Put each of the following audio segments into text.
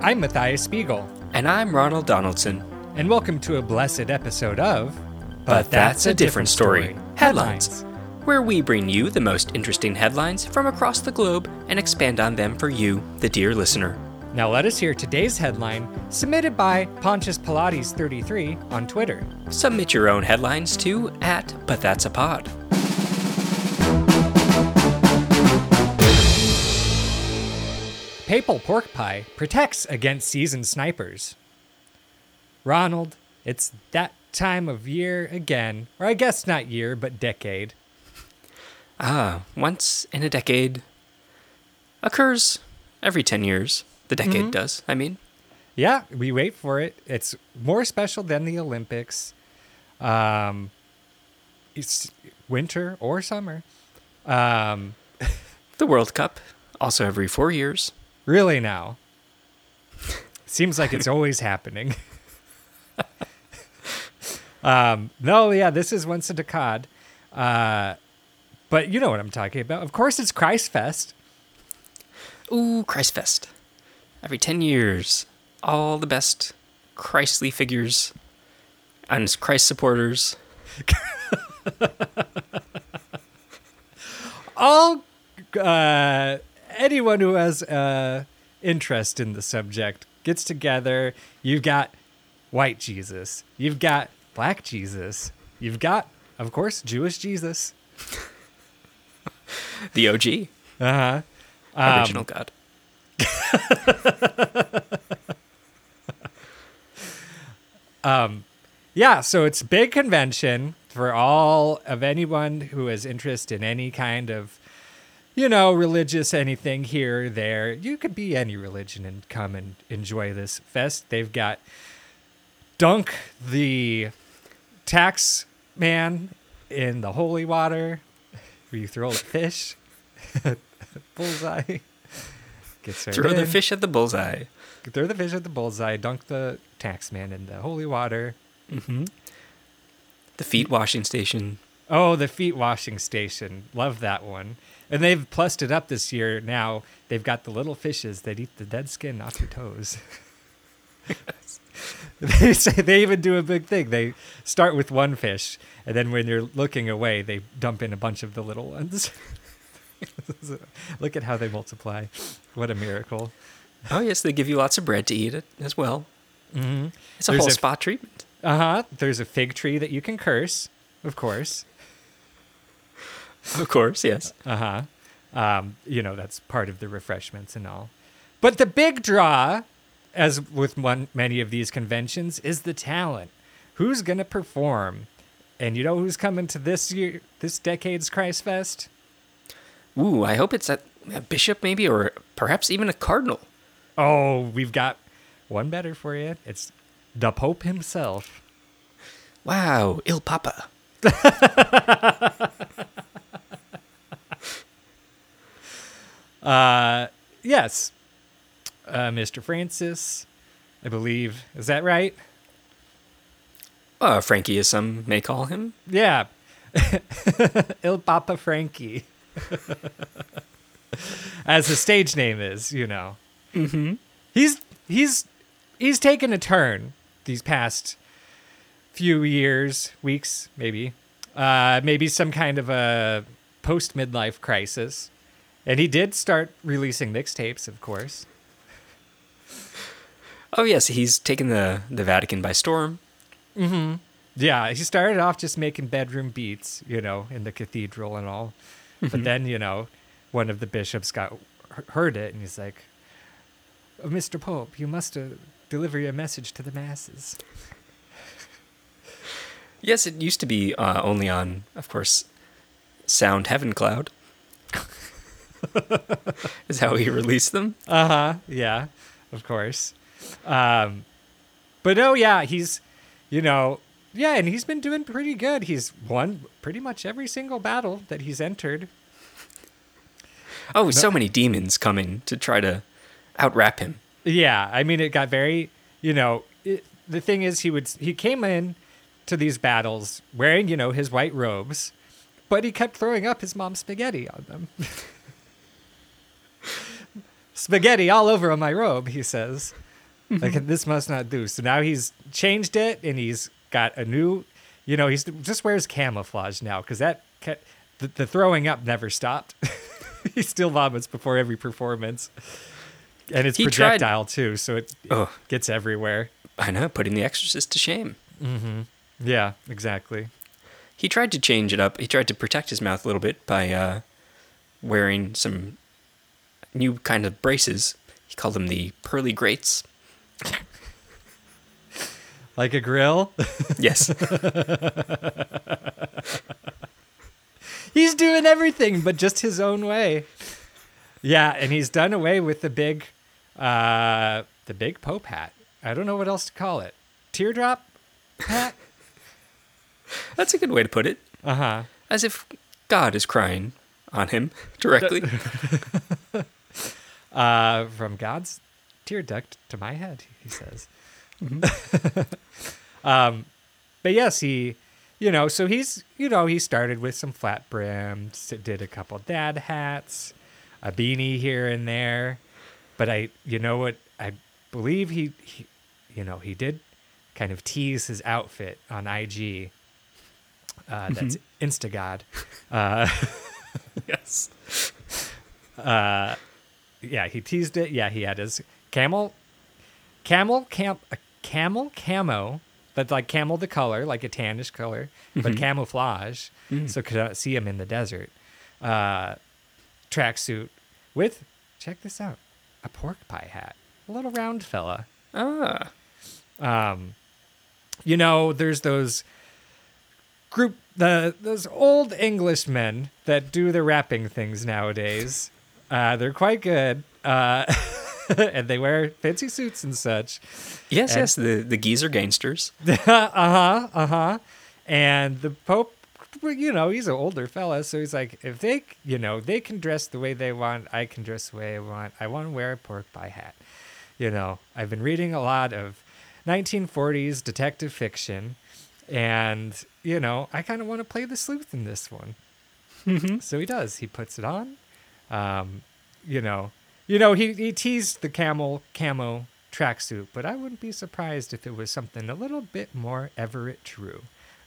I'm Matthias Spiegel, And I'm Ronald Donaldson. and welcome to a blessed episode of. But, that's, a different story. Headlines, where we bring you the most interesting headlines from across the globe and expand on them for you, the dear listener. Now let us hear today's headline, submitted by Pontius Pilates 33 on Twitter. Submit your own headlines to at But That's a Pod. Papal pork pie protects against seasoned snipers. Ronald, it's that time of year again, or I guess not year, but decade. Ah, once in a decade occurs every 10 years. The decade does, I mean. Yeah, we wait for it. It's more special than the Olympics. Um, it's winter or summer. Um, The World Cup, also every four years. Really now. Seems like it's always happening. um, no, yeah, this is once a decade. Uh, but you know what I'm talking about. Of course, it's Christ Fest. Ooh, Christfest. Every 10 years, all the best Christly figures and Christ supporters. all uh, anyone who has uh, interest in the subject gets together. You've got white Jesus, you've got black Jesus, you've got, of course, Jewish Jesus. The OG, Uh huh. original God. um, Yeah, so it's big convention for all of anyone who has interest in any kind of, you know, religious anything here or there. You could be any religion and come and enjoy this fest. They've got Dunk the tax man in the holy water where you throw a fish. bullseye. Gets right Throw the fish at the bullseye. Throw the fish at the bullseye. Dunk the tax man in the holy water. Mm-hmm. The feet washing station. Oh, the feet washing station. Love that one. And they've plussed it up this year now. They've got the little fishes that eat the dead skin off your toes. they say they even do a big thing. They start with one fish, and then when you're looking away, they dump in a bunch of the little ones. Look at how they multiply. What a miracle. Oh, yes, they give you lots of bread to eat it as well. Mm-hmm. It's a There's whole a- spa treatment. Uh huh. There's a fig tree that you can curse, of course. Of course, yes. Uh huh. Um, you know, that's part of the refreshments and all. But the big draw, as with one, many of these conventions, is the talent. Who's going to perform? And you know who's coming to this year, this decade's Christ Fest? Ooh, I hope it's a, a bishop, maybe, or perhaps even a cardinal. Oh, we've got one better for you. It's the Pope himself. Wow, Il Papa. Uh, yes, uh, Mr. Francis, I believe. Is that right? Uh, Frankie, as some may call him. Yeah. Il Papa Frankie. As the stage name is, you know. Mm-hmm. He's he's he's taken a turn these past few years, weeks, maybe. Uh, maybe some kind of a post midlife crisis. And he did start releasing mixtapes, of course. Oh, yes, he's taken the, the Vatican by storm. Yeah, he started off just making bedroom beats, you know, in the cathedral and all. But then, you know, one of the bishops got heard it and he's like, "Oh, "Mr. Pope, you must uh, deliver your message to the masses." Yes, it used to be uh, only on, of course, Sound Heaven Cloud. is how he released them. Uh-huh. Yeah, of course. Um but oh yeah, he's you know, yeah, and he's been doing pretty good. He's won pretty much every single battle that he's entered. Oh, so many demons coming to try to outwrap him. Yeah, I mean, it got very, you know, it, the thing is, he would he came in to these battles wearing, you know, his white robes, but he kept throwing up his mom's spaghetti on them. spaghetti all over on my robe, he says. Like this must not do. So now he's changed it, and he's got a new. You know, he's just wears camouflage now because that ca- the, the throwing up never stopped. he still vomits before every performance, and it's He tried- projectile too, so it, it Oh. gets everywhere. I know, putting the Exorcist to shame. Mm-hmm. Yeah, exactly. He tried to change it up. He tried to protect his mouth a little bit by uh, wearing some new kind of braces. He called them the pearly grates. Like a grill. Yes. he's doing everything but just his own way. Yeah, and he's done away with the big uh the big pope hat. I don't know what else to call it. Teardrop hat? That's a good way to put it. Uh-huh. As if God is crying on him directly. Uh from God's tear duct to my head, he says. um but yes, he you know, so he's you know, he started with some flat brims, did a couple dad hats, a beanie here and there. But I you know what I believe he, he you know, he did kind of tease his outfit on IG. Uh, that's Instagod. Uh, yes. uh, yeah, he teased it. Yeah, he had his camel, camel camp, a camel camo. That's like camel the color, like a tannish color, but camouflage, so could not see him in the desert. Uh, tracksuit with, check this out, a pork pie hat, a little round fella. Ah. Um, you know, there's those group the those old Englishmen that do the rapping things nowadays. Uh, they're quite good, uh, and they wear fancy suits and such. Yes, And- yes, the, the geezer gangsters. uh huh, uh huh. And the Pope, you know, he's an older fella, so he's like, if they, you know, they can dress the way they want, I can dress the way I want. I want to wear a pork pie hat. You know, I've been reading a lot of 1940s detective fiction, and you know, I kind of want to play the sleuth in this one. So he does. He puts it on. Um, you know, you know, he he teased the camel camo tracksuit, but I wouldn't be surprised if it was something a little bit more Everett True.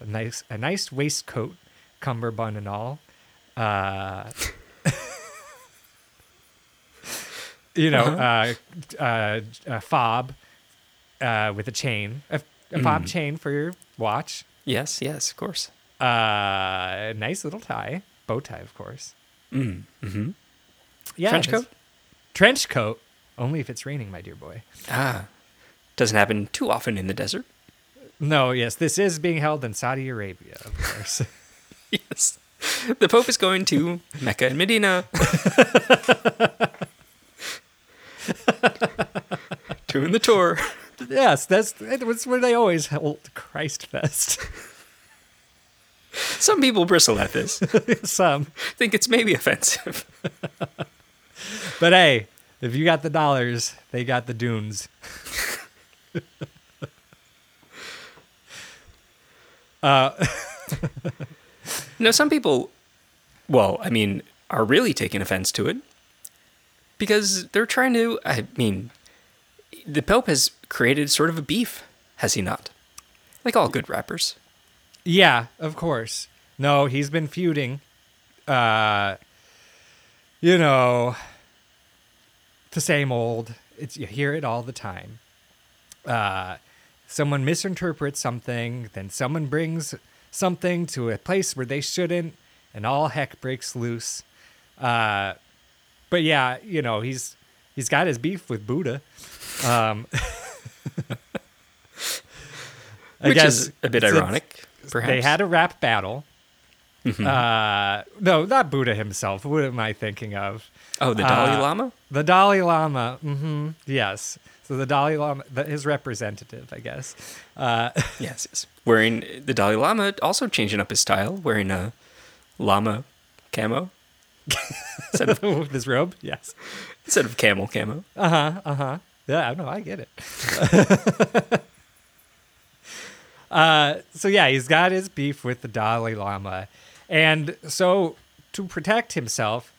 A nice a nice waistcoat, cummerbund and all. Uh, you know, uh uh, a fob uh, with a chain, a, a fob chain for your watch. Yes, yes, of course. Uh, a nice little tie, bow tie, of course. Mm. hmm Yeah, Trench coat? Trench coat, only if it's raining, my dear boy. Ah. Doesn't happen too often in the desert. No, yes, this is being held in Saudi Arabia, of course. Yes. The Pope is going to Mecca and Medina. Doing the tour. yes, that's it was where they always hold Christ Fest. Some people bristle at this, Some, think it's maybe offensive. but hey, if you got the dollars, they got the dunes. uh, No, some people, well, I mean, are really taking offense to it because they're trying to. I mean, the Pope has created sort of a beef, has he not? Like all good rappers. Yeah, of course. No, he's been feuding. Uh, you know, the same old. It's you hear it all the time. Uh, someone misinterprets something, then someone brings something to a place where they shouldn't, and all heck breaks loose. Uh, but yeah, you know, he's he's got his beef with Buddha. Um, I Which guess is a bit ironic, perhaps. They had a rap battle. Mm-hmm. Uh, no, not Buddha himself. What am I thinking of? Oh, the Dalai uh, Lama? The Dalai Lama. hmm Yes. So the Dalai Lama, the, his representative, I guess. Uh, Yes, yes. Wearing the Dalai Lama, also changing up his style, wearing a llama camo instead of, with his robe. Yes. instead of camel camo. Uh huh. Uh huh. Yeah, I know. I get it. uh, so yeah, he's got his beef with the Dalai Lama, and so to protect himself,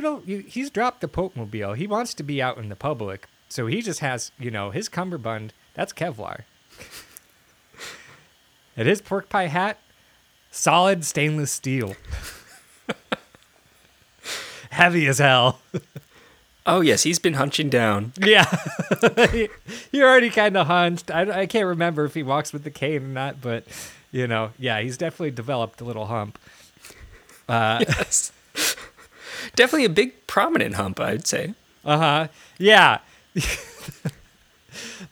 know, he's dropped the Pope mobile. He wants to be out in the public, So he just has, you know, his cummerbund, that's Kevlar. and his pork pie hat, solid stainless steel. Heavy as hell. Oh yes, he's been hunching down. Yeah. he, he already kind of hunched. I, I can't remember if he walks with the cane or not, but, you know, yeah, he's definitely developed a little hump. Uh, Yes. Definitely a big prominent hump, I'd say. Uh huh. Yeah.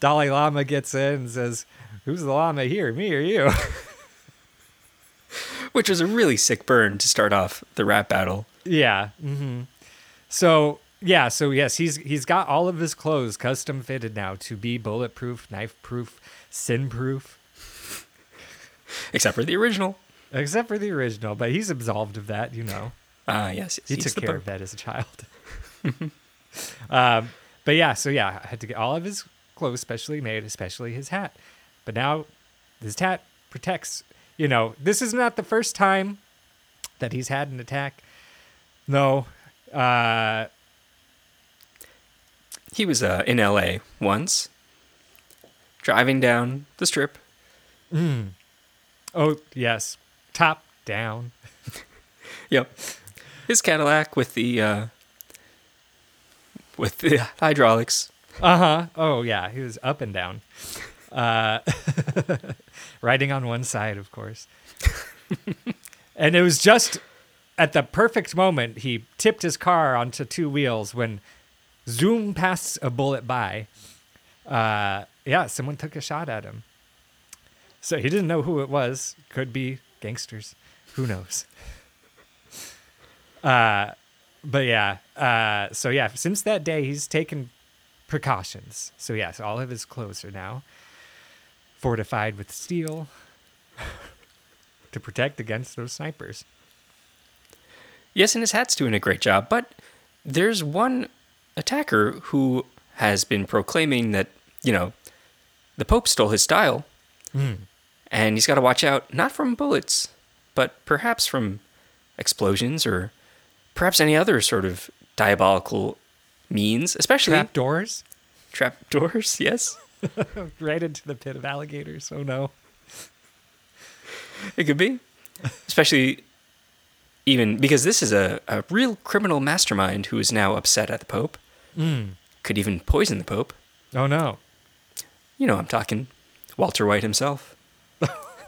Dalai Lama gets in and says, Who's the Lama here, me or you? Which was a really sick burn to start off the rap battle. yeah. Mm-hmm. So, yeah, so yes, he's he's got all of his clothes custom fitted now to be bulletproof, knife proof, sin proof, Except for the original. except for the original, but he's absolved of that, you know. Ah, yes. He took care of that as a child. um, but yeah, so yeah, I had to get all of his clothes specially made, especially his hat. But now his hat protects. You know, this is not the first time that he's had an attack. No, uh, He was uh, in LA once, driving down the strip. Oh yes, top down. Yep. His Cadillac with the uh, with the hydraulics. Uh huh. Oh yeah, he was up and down. Uh, riding on one side, of course. and it was just at the perfect moment he tipped his car onto two wheels when zoom passed a bullet by. Uh, yeah, someone took a shot at him. So he didn't know who it was. Could be gangsters. Who knows? Uh, but yeah. Uh, so yeah, since that day he's taken precautions. So yes, all of his clothes are now fortified with steel to protect against those snipers. Yes, and his hat's doing a great job, but there's one attacker who has been proclaiming that, you know, the Pope stole his style. And he's got to watch out, not from bullets, but perhaps from explosions or perhaps any other sort of diabolical means, especially Trap doors trap doors, yes. right into the pit of alligators. Oh no. It could be. Especially even because this is a, a real criminal mastermind who is now upset at the Pope. Mm. Could even poison the Pope. Oh no. You know, I'm talking Walter White himself.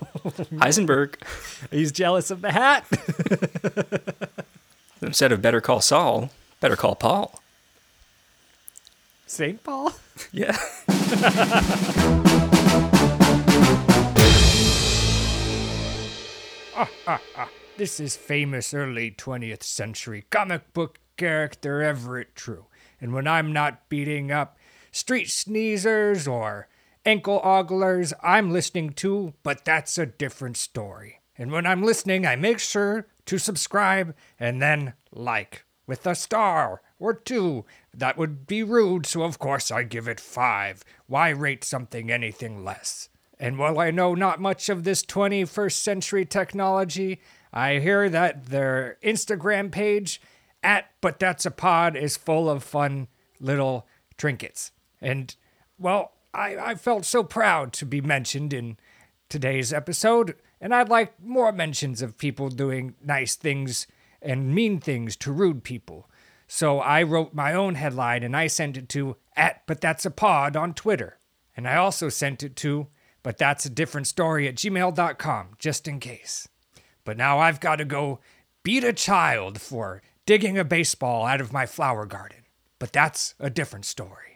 Heisenberg. He's jealous of the hat. Instead of better call Saul, better call Paul. St. Paul? Yeah. This is famous early 20th century comic book character Everett True. And when I'm not beating up street sneezers or ankle oglers, I'm listening to But That's a Different Story. And when I'm listening, I make sure to subscribe and then like with a star or two. That would be rude, so of course I give it five. Why rate something anything less? And while I know not much of this 21st century technology, I hear that their Instagram page, at But That's a Pod, is full of fun little trinkets. And, well, I, I felt so proud to be mentioned in today's episode, and I'd like more mentions of people doing nice things and mean things to rude people. So I wrote my own headline and I sent it to at But That's a Pod on Twitter. And I also sent it to But That's a Different Story at gmail.com, just in case. But now I've got to go beat a child for digging a baseball out of my flower garden. But that's a different story.